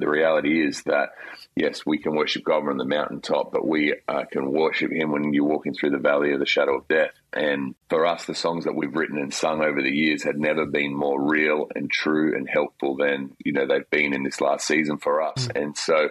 the reality is that yes, we can worship God on the mountaintop, but we uh, can worship Him when you're walking through the valley of the shadow of death. And for us, the songs that we've written and sung over the years had never been more real and true and helpful than you know they've been in this last season for us. Mm. And so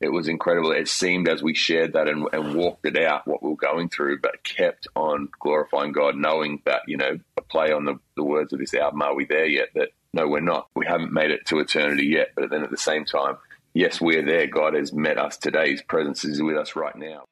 it was incredible. It seemed as we shared that and, and, walked it out what we were going through, but kept on glorifying God, knowing that, you know, a play on the, the words of this album, Are We There Yet? That no, we're not. We haven't made it to eternity yet. But then at the same time, yes, we're there. God has met us today. His presence is with us right now.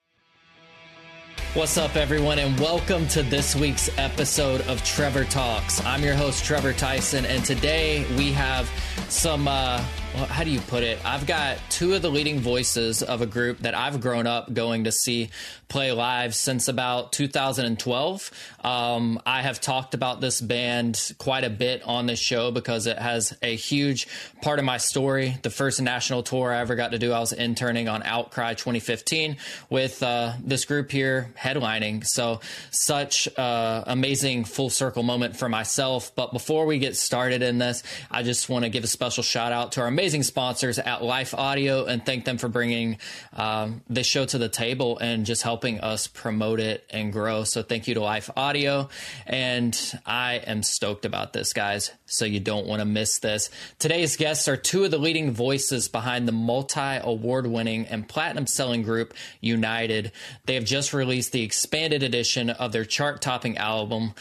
What's up, everyone, and welcome to this week's episode of Trevor Talks. I'm your host, Trevor Tyson, and today we have some. Uh, well, how do you put it? I've got two of the leading voices of a group that I've grown up going to see play live since about 2012. Um, I have talked about this band quite a bit on this show because it has a huge part of my story. The first national tour I ever got to do, I was interning on Outcry 2015 with uh, this group here headlining. So, such uh, amazing full circle moment for myself. But before we get started in this, I just want to give a special shout out to our amazing sponsors at Life Audio and thank them for bringing um, this show to the table and just helping us promote it and grow. So thank you to Life Audio. And I am stoked about this, guys. So you don't want to miss this. Today's guests are two of the leading voices behind the multi award winning and platinum selling group United. They have just released the expanded edition of their chart topping album,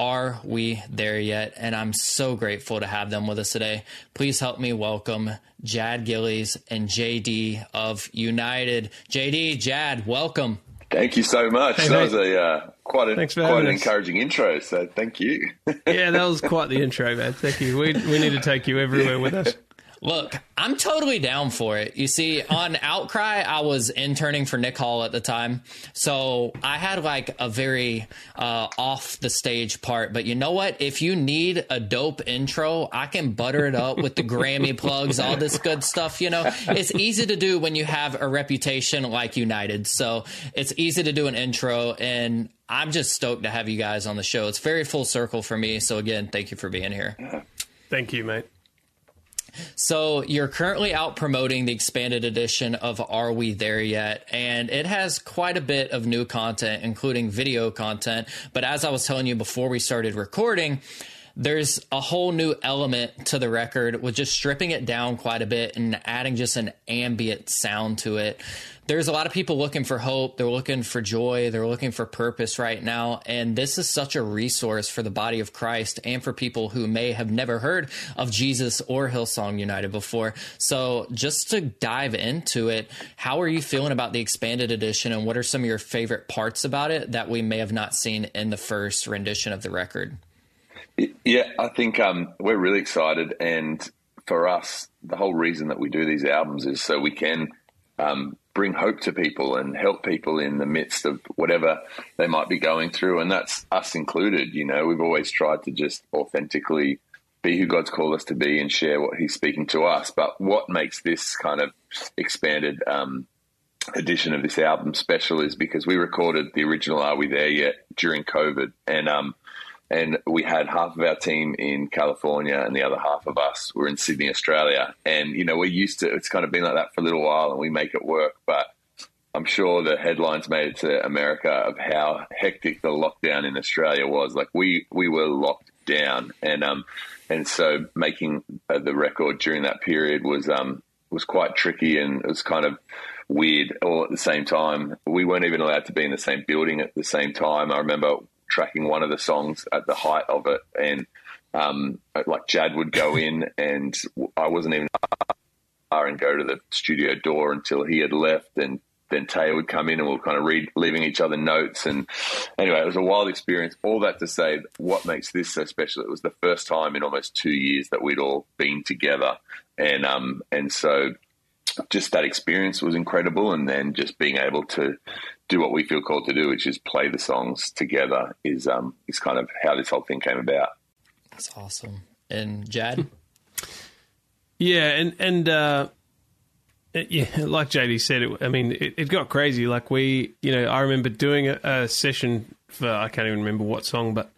are we there yet? And I'm so grateful to have them with us today. Please help me welcome Jad Gillies and JD of United. JD, Jad, welcome. Thank you so much. Hey, that mate. was a uh, quite a, quite an encouraging intro. So thank you. yeah, that was quite the intro, man. Thank you. We we need to take you everywhere with us. Look, I'm totally down for it. You see, on Outcry, I was interning for Nick Hall at the time. So I had like a very uh, off the stage part. But you know what? If you need a dope intro, I can butter it up with the Grammy plugs, all this good stuff. You know, it's easy to do when you have a reputation like United. So it's easy to do an intro. And I'm just stoked to have you guys on the show. It's very full circle for me. So again, thank you for being here. Thank you, mate. So you're currently out promoting the expanded edition of Are We There Yet? And it has quite a bit of new content, including video content. But as I was telling you before we started recording, there's a whole new element to the record with just stripping it down quite a bit and adding just an ambient sound to it there's a lot of people looking for hope. They're looking for joy. They're looking for purpose right now. And this is such a resource for the body of Christ and for people who may have never heard of Jesus or Hillsong United before. So, just to dive into it, how are you feeling about the expanded edition and what are some of your favorite parts about it that we may have not seen in the first rendition of the record? Yeah, I think um, we're really excited. And for us, the whole reason that we do these albums is so we can um, bring hope to people and help people in the midst of whatever they might be going through. And that's us included. You know, we've always tried to just authentically be who God's called us to be and share what He's speaking to us. But what makes this kind of expanded um, edition of this album special is because we recorded the original Are We There Yet during COVID. And um, and we had half of our team in California and the other half of us were in Sydney, Australia. And you know, we're used to it's kind of been like that for a little while, and we make it work. But I'm sure the headlines made it to America of how hectic the lockdown in Australia was. Like we we were locked down, and um and so making uh, the record during that period was um was quite tricky, and it was kind of weird all at the same time. We weren't even allowed to be in the same building at the same time. I remember tracking one of the songs at the height of it, and um, like Jad would go in, and I wasn't even and go to the studio door until he had left, and then Taya would come in and we'll kind of read, leaving each other notes. And anyway, it was a wild experience. All that to say, what makes this so special? It was the first time in almost two years that we'd all been together, and um, and so just that experience was incredible. And then just being able to do what we feel called to do, which is play the songs together, is um is kind of how this whole thing came about. That's awesome. And Jad, yeah, and and uh, yeah, like JD said, it, I mean, it, it, got crazy. Like we, you know, I remember doing a, a, session for I can't even remember what song, but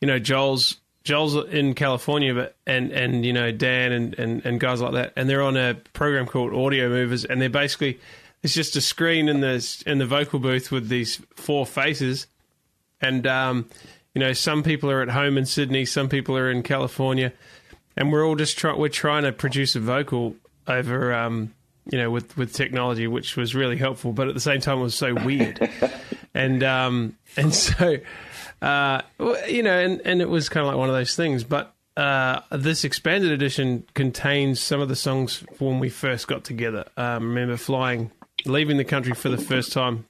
you know, Joel's Joel's in California, but and and you know Dan and, and and guys like that, and they're on a program called Audio Movers, and they're basically it's just a screen in the in the vocal booth with these four faces, and um, you know some people are at home in Sydney, some people are in California, and we're all just trying we're trying to produce a vocal over um, you know with with technology, which was really helpful, but at the same time it was so weird, and um, and so uh, you know, and, and it was kind of like one of those things. But uh, this expanded edition contains some of the songs when we first got together. Um, remember flying, leaving the country for the first time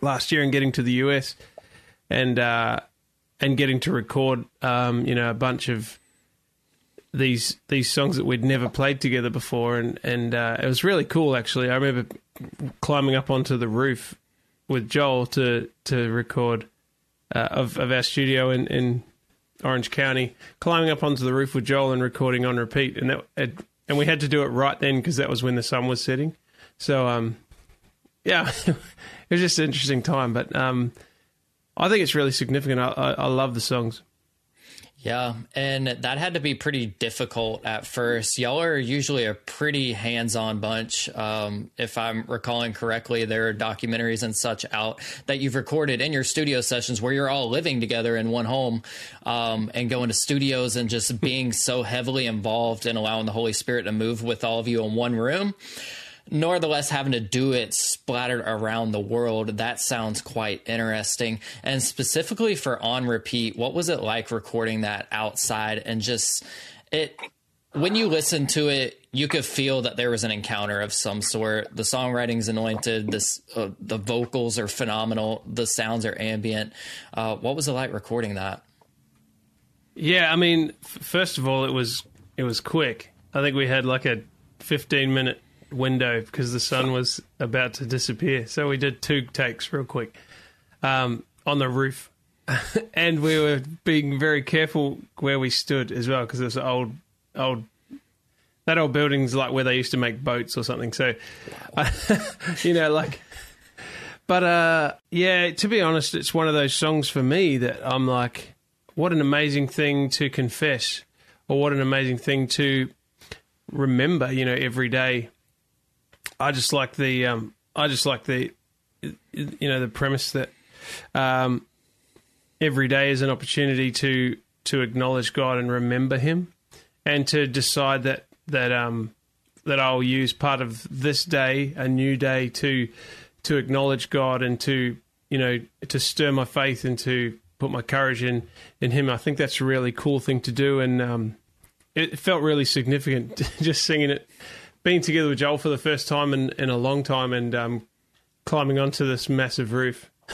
last year and getting to the US, and uh, and getting to record, um, you know, a bunch of these these songs that we'd never played together before, and and uh, it was really cool. Actually, I remember climbing up onto the roof with Joel to to record uh, of of our studio in, in Orange County, climbing up onto the roof with Joel and recording on repeat, and that and we had to do it right then because that was when the sun was setting. So um, yeah, it was just an interesting time, but um, I think it's really significant. I, I, I love the songs. Yeah, and that had to be pretty difficult at first. Y'all are usually a pretty hands on bunch. Um, if I'm recalling correctly, there are documentaries and such out that you've recorded in your studio sessions where you're all living together in one home um, and going to studios and just being so heavily involved and allowing the Holy Spirit to move with all of you in one room nor the less having to do it splattered around the world. That sounds quite interesting. And specifically for on repeat, what was it like recording that outside and just it when you listen to it, you could feel that there was an encounter of some sort. The songwriting's anointed. This, uh, the vocals are phenomenal. The sounds are ambient. Uh, what was it like recording that? Yeah, I mean, f- first of all, it was it was quick. I think we had like a fifteen minute window because the sun was about to disappear. So we did two takes real quick um, on the roof. and we were being very careful where we stood as well because it's old, old. That old building's like where they used to make boats or something. So, you know, like, but uh, yeah. To be honest, it's one of those songs for me that I'm like, what an amazing thing to confess, or what an amazing thing to remember. You know, every day I just like the um, I just like the you know the premise that um, every day is an opportunity to to acknowledge God and remember Him, and to decide that that um, that I'll use part of this day, a new day, to to acknowledge God and to you know to stir my faith and to put my courage in in Him. I think that's a really cool thing to do, and um, it felt really significant just singing it being together with Joel for the first time in, in a long time and um, climbing onto this massive roof.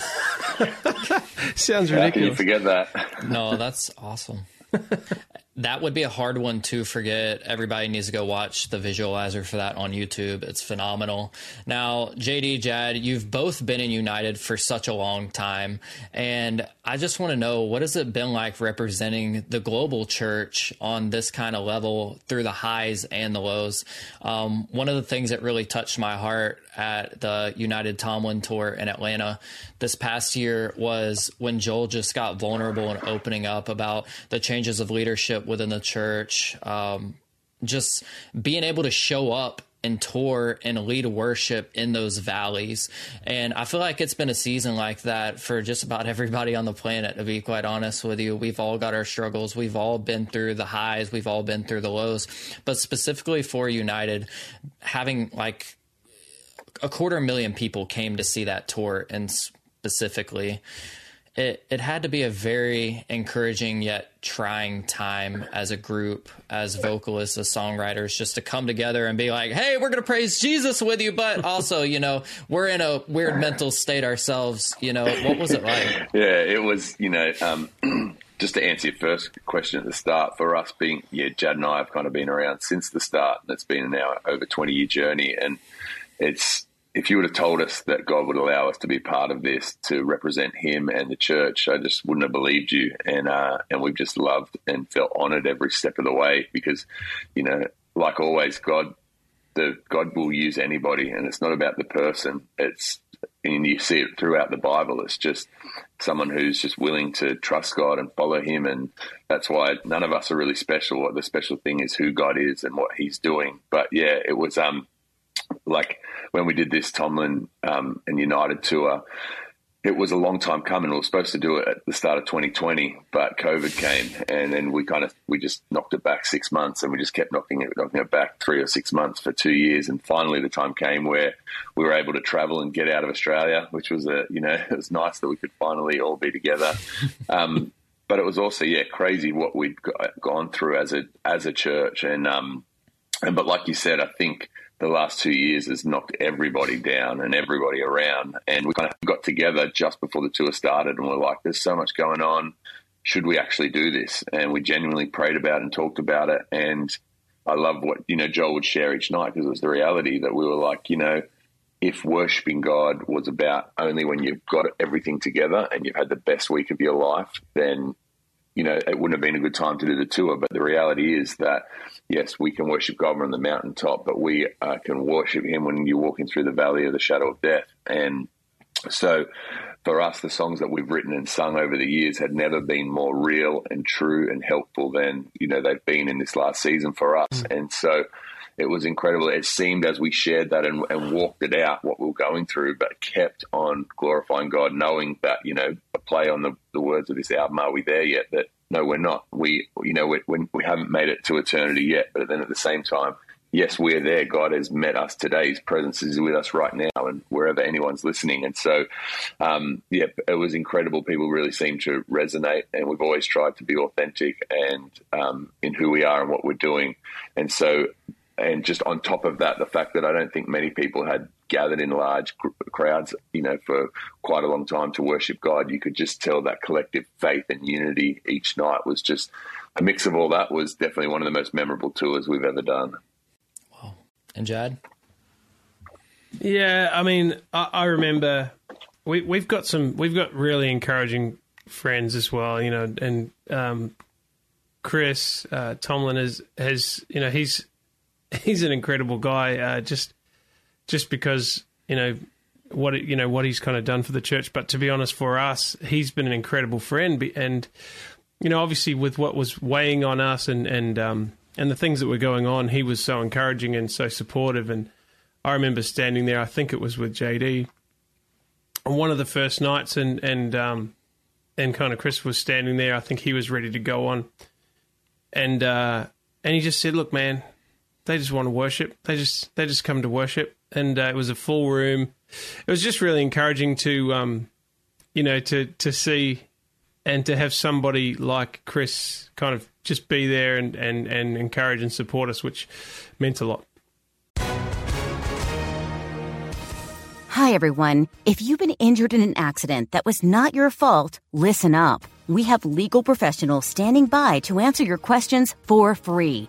Sounds ridiculous. How can you forget that? no, that's awesome. that would be a hard one to forget. Everybody needs to go watch the visualizer for that on YouTube. It's phenomenal. Now, JD, Jad, you've both been in United for such a long time. And I just want to know what has it been like representing the global church on this kind of level through the highs and the lows? Um, one of the things that really touched my heart at the United Tomlin tour in Atlanta this past year was when Joel just got vulnerable and opening up about the changes of leadership within the church, um, just being able to show up and tour and lead worship in those valleys. And I feel like it's been a season like that for just about everybody on the planet, to be quite honest with you. We've all got our struggles. We've all been through the highs. We've all been through the lows. But specifically for United, having like a quarter million people came to see that tour and specifically it it had to be a very encouraging yet trying time as a group, as vocalists, as songwriters, just to come together and be like, "Hey, we're gonna praise Jesus with you," but also, you know, we're in a weird mental state ourselves. You know, what was it like? Yeah, it was. You know, um, just to answer your first question at the start, for us being, yeah, Jad and I have kind of been around since the start. And it's been now over twenty year journey, and it's if you would have told us that God would allow us to be part of this to represent Him and the church, I just wouldn't have believed you. And uh, and we've just loved and felt honoured every step of the way because, you know, like always, God, the God will use anybody, and it's not about the person. It's and you see it throughout the Bible. It's just someone who's just willing to trust God and follow Him, and that's why none of us are really special. What the special thing is who God is and what He's doing. But yeah, it was um like when we did this Tomlin um, and United tour it was a long time coming. We were supposed to do it at the start of 2020, but COVID came, and then we kind of we just knocked it back six months, and we just kept knocking it knocking it back three or six months for two years, and finally the time came where we were able to travel and get out of Australia, which was a you know it was nice that we could finally all be together. Um, but it was also yeah crazy what we'd gone through as a as a church, and um, and but like you said, I think the last two years has knocked everybody down and everybody around. And we kind of got together just before the tour started and we're like, there's so much going on. Should we actually do this? And we genuinely prayed about and talked about it. And I love what, you know, Joel would share each night because it was the reality that we were like, you know, if worshiping God was about only when you've got everything together and you've had the best week of your life, then you know, it wouldn't have been a good time to do the tour. But the reality is that, yes, we can worship God on the mountaintop, but we uh, can worship Him when you're walking through the valley of the shadow of death. And so for us, the songs that we've written and sung over the years had never been more real and true and helpful than, you know, they've been in this last season for us. Mm. And so, it was incredible. It seemed as we shared that and, and, walked it out what we were going through, but kept on glorifying God, knowing that you know a play on the, the words of this album. Are we there yet? That no, we're not. We you know we, we haven't made it to eternity yet. But then at the same time, yes, we're there. God has met us today. His presence is with us right now, and wherever anyone's listening. And so, um, yeah, it was incredible. People really seem to resonate, and we've always tried to be authentic and um, in who we are and what we're doing. And so, and just on top of that, the fact that I don't think many people had gathered in large crowds, you know, for quite a long time to worship God, you could just tell that collective faith and unity each night was just a mix of all that was definitely one of the most memorable tours we've ever done. Wow. And Jad? Yeah, I mean, I, I remember we, we've got some, we've got really encouraging friends as well, you know, and um, Chris uh, Tomlin has, has, you know, he's he's an incredible guy. Uh, just just because you know what you know what he's kind of done for the church, but to be honest, for us, he's been an incredible friend. And you know, obviously, with what was weighing on us and and um, and the things that were going on, he was so encouraging and so supportive. And I remember standing there. I think it was with JD on one of the first nights, and and um, and kind of Chris was standing there. I think he was ready to go on, and uh, and he just said, "Look, man, they just want to worship. They just they just come to worship, and uh, it was a full room. It was just really encouraging to, um, you know, to to see and to have somebody like Chris kind of just be there and and and encourage and support us, which meant a lot. Hi everyone. If you've been injured in an accident that was not your fault, listen up. We have legal professionals standing by to answer your questions for free.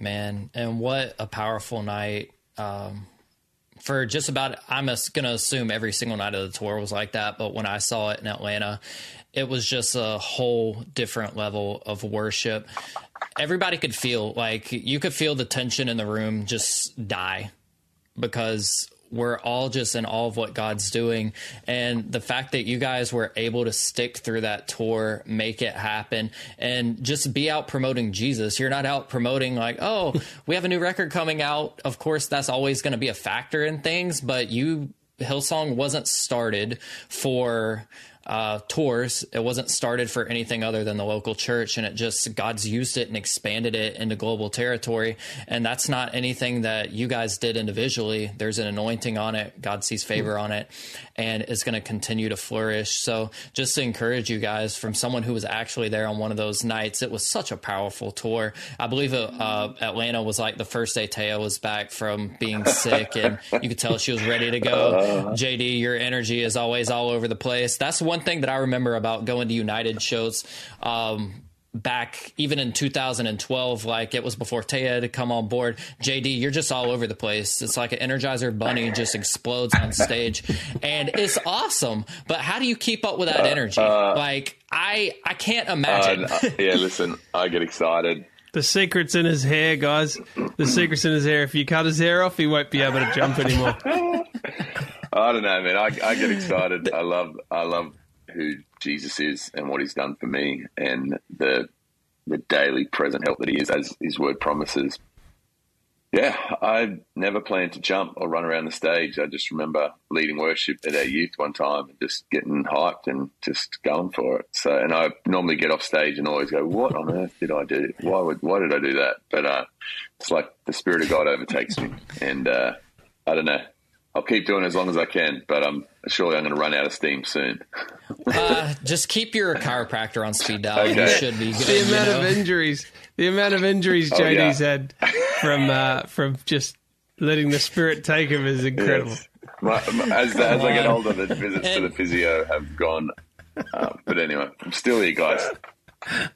man. And what a powerful night. Um, for just about I'm going to assume every single night of the tour was like that, but when I saw it in Atlanta, it was just a whole different level of worship. Everybody could feel like you could feel the tension in the room just die because we're all just in awe of what God's doing. And the fact that you guys were able to stick through that tour, make it happen, and just be out promoting Jesus. You're not out promoting, like, oh, we have a new record coming out. Of course, that's always going to be a factor in things, but you, Hillsong wasn't started for uh, tours. It wasn't started for anything other than the local church, and it just God's used it and expanded it into global territory. And that's not anything that you guys did individually. There's an anointing on it. God sees favor on it, and it's going to continue to flourish. So, just to encourage you guys, from someone who was actually there on one of those nights, it was such a powerful tour. I believe uh, Atlanta was like the first day Taya was back from being sick, and you could tell she was ready to go. JD, your energy is always all over the place. That's one thing that I remember about going to United shows. Um, back even in 2012 like it was before Taya had come on board JD you're just all over the place it's like an energizer bunny just explodes on stage and it's awesome but how do you keep up with that energy uh, like I I can't imagine uh, yeah listen I get excited the secret's in his hair, guys. The secret's in his hair. If you cut his hair off, he won't be able to jump anymore. I don't know, man. I, I get excited. I love, I love who Jesus is and what He's done for me, and the the daily present help that He is, as His Word promises. Yeah, I never planned to jump or run around the stage. I just remember leading worship at our youth one time and just getting hyped and just going for it. So, and I normally get off stage and always go, "What on earth did I do? Why would why did I do that?" But uh, it's like the spirit of God overtakes me, and uh, I don't know. I'll keep doing it as long as I can, but I'm surely I'm going to run out of steam soon. uh, just keep your chiropractor on speed dial. Okay. You should be good. The amount you know? of injuries, the amount of injuries JD's oh, yeah. had from uh, from just letting the spirit take him is incredible. Yes. My, my, as, as I get older, the visits and, to the physio have gone. Uh, but anyway, I'm still here, guys.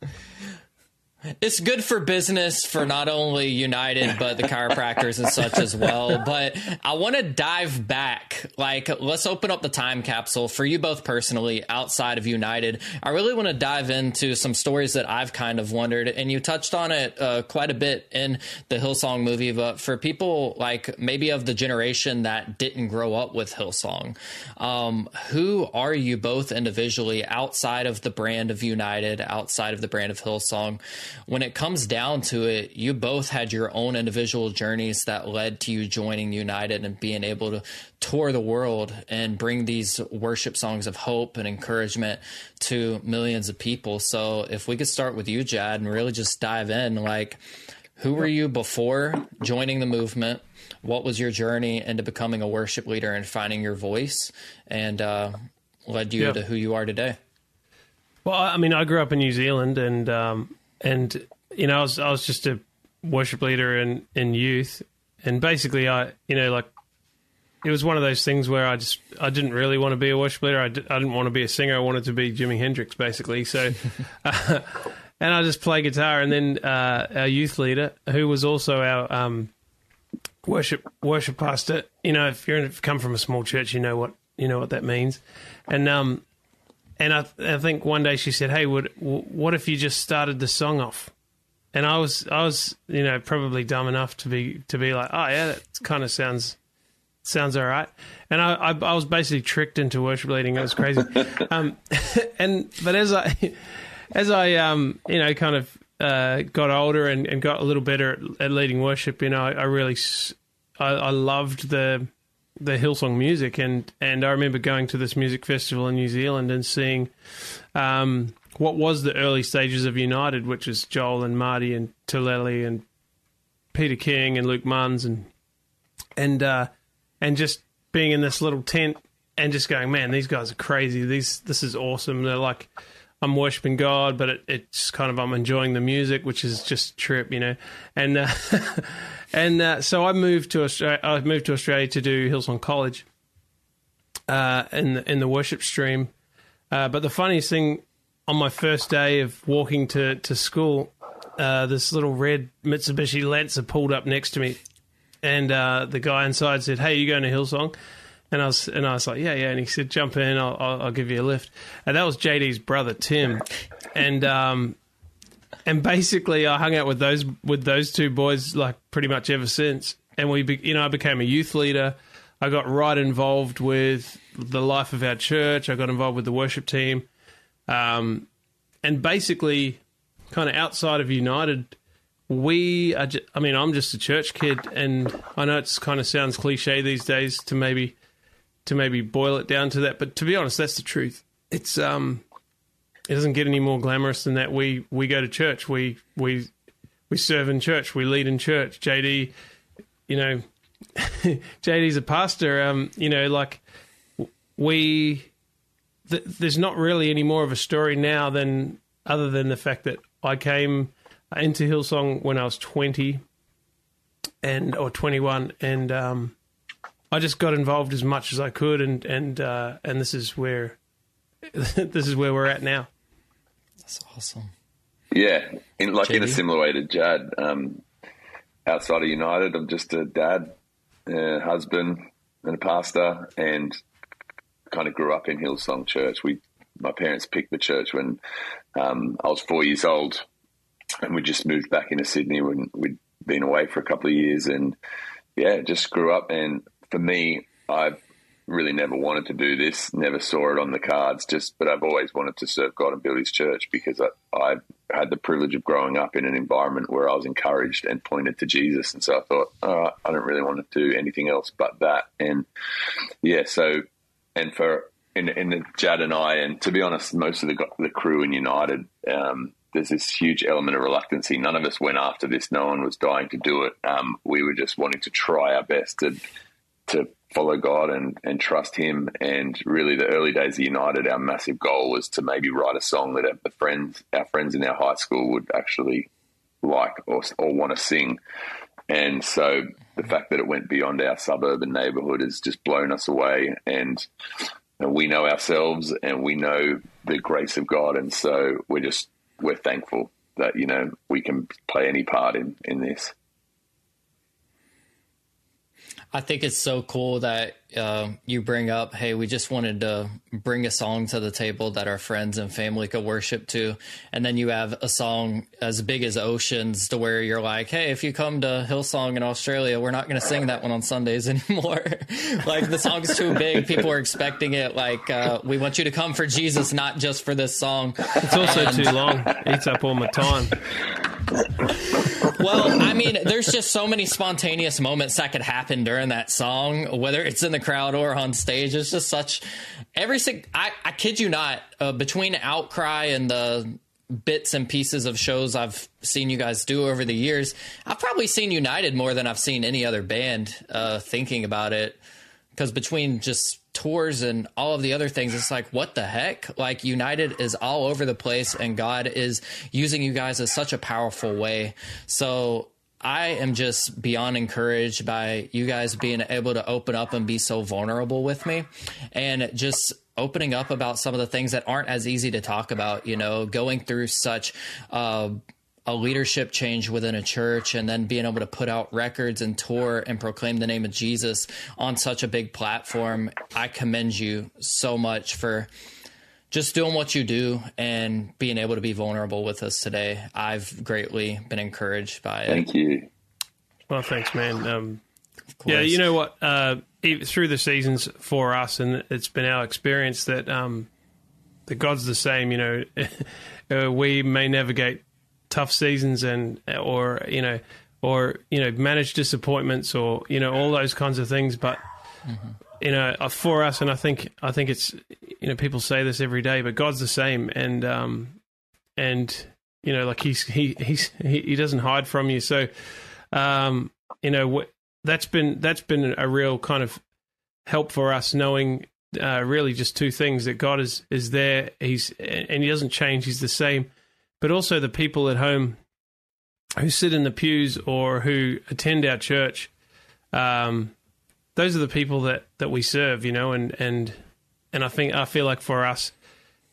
It's good for business for not only United but the chiropractors and such as well. But I want to dive back. Like, let's open up the time capsule for you both personally outside of United. I really want to dive into some stories that I've kind of wondered, and you touched on it uh, quite a bit in the Hillsong movie. But for people like maybe of the generation that didn't grow up with Hillsong, um, who are you both individually outside of the brand of United, outside of the brand of Hillsong? When it comes down to it, you both had your own individual journeys that led to you joining United and being able to tour the world and bring these worship songs of hope and encouragement to millions of people. So, if we could start with you, Jad, and really just dive in, like, who were you before joining the movement? What was your journey into becoming a worship leader and finding your voice, and uh, led you yeah. to who you are today? Well, I mean, I grew up in New Zealand, and um, and you know, I was I was just a worship leader in in youth, and basically, I you know like it was one of those things where I just I didn't really want to be a worship leader. I, d- I didn't want to be a singer. I wanted to be Jimi Hendrix, basically. So, uh, and I just play guitar. And then uh, our youth leader, who was also our um, worship worship pastor, you know, if you come from a small church, you know what you know what that means. And um, and I, I think one day she said, "Hey, would what if you just started the song off?" And I was I was you know probably dumb enough to be to be like, "Oh yeah, that kind of sounds sounds all right." And I, I, I was basically tricked into worship leading. It was crazy. um, and but as I as I um you know kind of uh, got older and, and got a little better at, at leading worship, you know, I, I really I, I loved the the Hillsong music, and and I remember going to this music festival in New Zealand and seeing um, what was the early stages of United, which is Joel and Marty and Tulele and Peter King and Luke Munns and and uh, and just being in this little tent and just going, man, these guys are crazy. These this is awesome. They're like. I'm worshiping God, but it, it's kind of I'm enjoying the music, which is just trip, you know. And uh, And uh, so I moved to Australia. I moved to Australia to do Hillsong College uh, in the, in the worship stream. Uh, but the funniest thing on my first day of walking to to school, uh, this little red Mitsubishi Lancer pulled up next to me, and uh, the guy inside said, "Hey, you going to Hillsong?" And I was and I was like, "Yeah, yeah." And he said, "Jump in, I'll, I'll, I'll give you a lift." And that was JD's brother Tim, and um, and basically I hung out with those with those two boys like pretty much ever since. And we, be, you know, I became a youth leader. I got right involved with the life of our church. I got involved with the worship team, um, and basically, kind of outside of United, we are. Just, I mean, I'm just a church kid, and I know it's kind of sounds cliche these days to maybe to maybe boil it down to that, but to be honest, that's the truth. it's um, it doesn't get any more glamorous than that. We we go to church. We we we serve in church. We lead in church. JD, you know, JD's a pastor. Um, you know, like we. Th- there's not really any more of a story now than other than the fact that I came into Hillsong when I was 20 and or 21 and um, I just got involved as much as I could and and uh, and this is where this is where we're at now. That's awesome. Yeah, in like in a similar way to Jad. Um, outside of United, I'm just a dad, a husband, and a pastor, and kind of grew up in Hillsong Church. We, my parents picked the church when um, I was four years old, and we just moved back into Sydney when we'd been away for a couple of years, and yeah, just grew up. And for me, I've really never wanted to do this, never saw it on the cards, just, but I've always wanted to serve God and build his church because I, I had the privilege of growing up in an environment where I was encouraged and pointed to Jesus. And so I thought, oh, I don't really want to do anything else but that. And yeah, so, and for, in, in the Jad and I, and to be honest, most of the, the crew in United, um, there's this huge element of reluctancy. None of us went after this. No one was dying to do it. Um, we were just wanting to try our best to to follow God and, and trust Him. And really, the early days of United, our massive goal was to maybe write a song that our friends, our friends in our high school, would actually like or, or want to sing. And so the mm-hmm. fact that it went beyond our suburban neighborhood has just blown us away. And, and we know ourselves and we know the grace of God. And so we're just, we're thankful that, you know, we can play any part in, in this. I think it's so cool that uh, you bring up, hey, we just wanted to bring a song to the table that our friends and family could worship to. And then you have a song as big as Oceans to where you're like, hey, if you come to Hillsong in Australia, we're not going to sing that one on Sundays anymore. like the song's too big. People are expecting it. Like, uh, we want you to come for Jesus, not just for this song. It's also and, too long. Eats up all my time well, I mean, there's just so many spontaneous moments that could happen during that song, whether it's in the crowd or on stage. It's just such every. I, I kid you not. Uh, between Outcry and the bits and pieces of shows I've seen you guys do over the years, I've probably seen United more than I've seen any other band. Uh, thinking about it, because between just tours and all of the other things it's like what the heck? Like united is all over the place and god is using you guys as such a powerful way. So i am just beyond encouraged by you guys being able to open up and be so vulnerable with me and just opening up about some of the things that aren't as easy to talk about you know going through such uh, a leadership change within a church and then being able to put out records and tour and proclaim the name of Jesus on such a big platform. I commend you so much for just doing what you do and being able to be vulnerable with us today. I've greatly been encouraged by it. Thank you. Well, thanks, man. Um, yeah, you know what? Uh, through the seasons for us, and it's been our experience that um, that God's the same. You know, uh, we may navigate tough seasons and or you know or you know manage disappointments or you know all those kinds of things. But mm-hmm. you know uh, for us and I think I think it's you know people say this every day but God's the same. And um and you know like he's he he's he, he doesn't hide from you. So um you know that's been that's been a real kind of help for us knowing uh, really just two things that God is is there. He's and he doesn't change. He's the same but also the people at home who sit in the pews or who attend our church. Um, those are the people that, that we serve, you know, and, and and I think I feel like for us,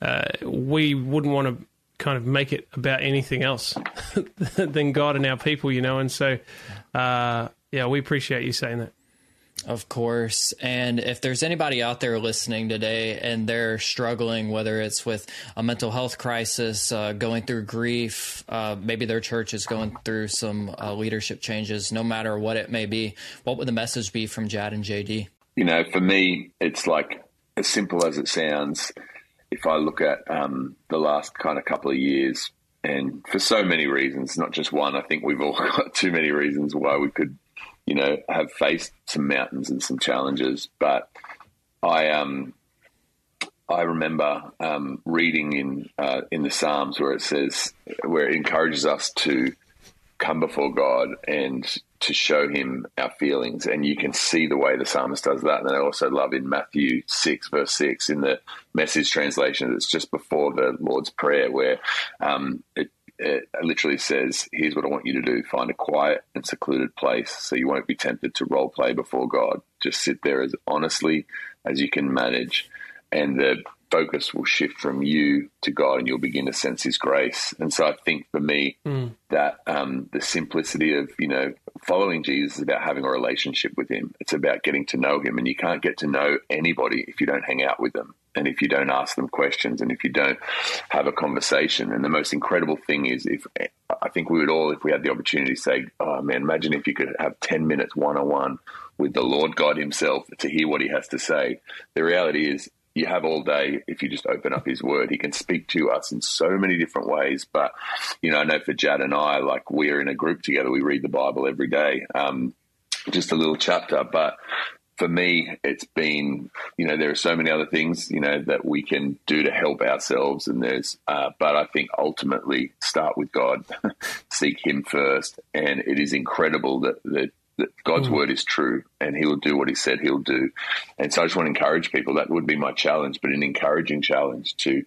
uh, we wouldn't want to kind of make it about anything else than God and our people, you know. And so, uh, yeah, we appreciate you saying that. Of course. And if there's anybody out there listening today and they're struggling, whether it's with a mental health crisis, uh, going through grief, uh, maybe their church is going through some uh, leadership changes, no matter what it may be, what would the message be from Jad and JD? You know, for me, it's like as simple as it sounds. If I look at um, the last kind of couple of years, and for so many reasons, not just one, I think we've all got too many reasons why we could you know, have faced some mountains and some challenges. But I um I remember um, reading in uh, in the Psalms where it says where it encourages us to come before God and to show Him our feelings, and you can see the way the psalmist does that. And I also love in Matthew six verse six in the Message translation, it's just before the Lord's Prayer where um, it it literally says, Here's what I want you to do find a quiet and secluded place so you won't be tempted to role play before God. Just sit there as honestly as you can manage, and the focus will shift from you to God, and you'll begin to sense His grace. And so I think for me, mm. that um, the simplicity of, you know, following Jesus is about having a relationship with Him. It's about getting to know Him, and you can't get to know anybody if you don't hang out with them and if you don't ask them questions and if you don't have a conversation. And the most incredible thing is if I think we would all, if we had the opportunity, say, "Oh man, imagine if you could have ten minutes one on one with the Lord God Himself to hear what He has to say." The reality is. You have all day if you just open up his word. He can speak to us in so many different ways. But, you know, I know for Jad and I, like we're in a group together, we read the Bible every day. Um, just a little chapter, but for me, it's been, you know, there are so many other things, you know, that we can do to help ourselves. And there's, uh, but I think ultimately start with God, seek Him first. And it is incredible that, that, that God's mm. word is true and He will do what He said He'll do. And so I just want to encourage people. That would be my challenge, but an encouraging challenge to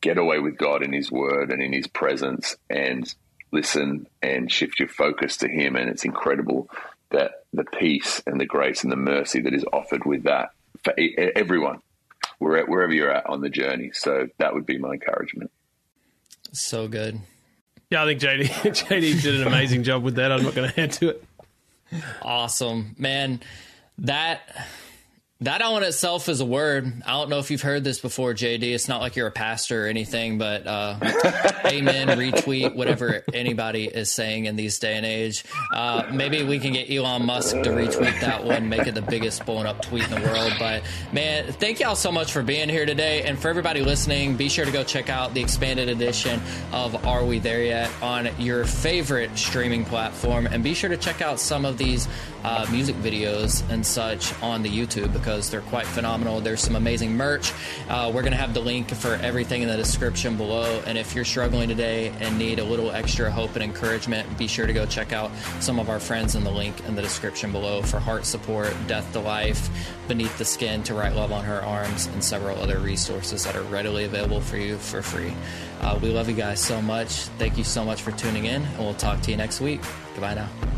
get away with God in His word and in His presence and listen and shift your focus to Him. And it's incredible that the peace and the grace and the mercy that is offered with that for everyone, wherever you're at on the journey. So that would be my encouragement. So good. Yeah, I think JD JD did an amazing job with that. I'm not going to add to it. Awesome, man. That that on itself is a word. I don't know if you've heard this before, JD. It's not like you're a pastor or anything, but uh, amen, retweet, whatever anybody is saying in these day and age. Uh, maybe we can get Elon Musk to retweet that one, make it the biggest blown up tweet in the world. But man, thank y'all so much for being here today. And for everybody listening, be sure to go check out the expanded edition of Are We There Yet on your favorite streaming platform. And be sure to check out some of these uh, music videos and such on the YouTube because they're quite phenomenal. There's some amazing merch. Uh, we're going to have the link for everything in the description below. And if you're struggling today and need a little extra hope and encouragement, be sure to go check out some of our friends in the link in the description below for heart support, death to life, beneath the skin to write love on her arms, and several other resources that are readily available for you for free. Uh, we love you guys so much. Thank you so much for tuning in, and we'll talk to you next week. Goodbye now.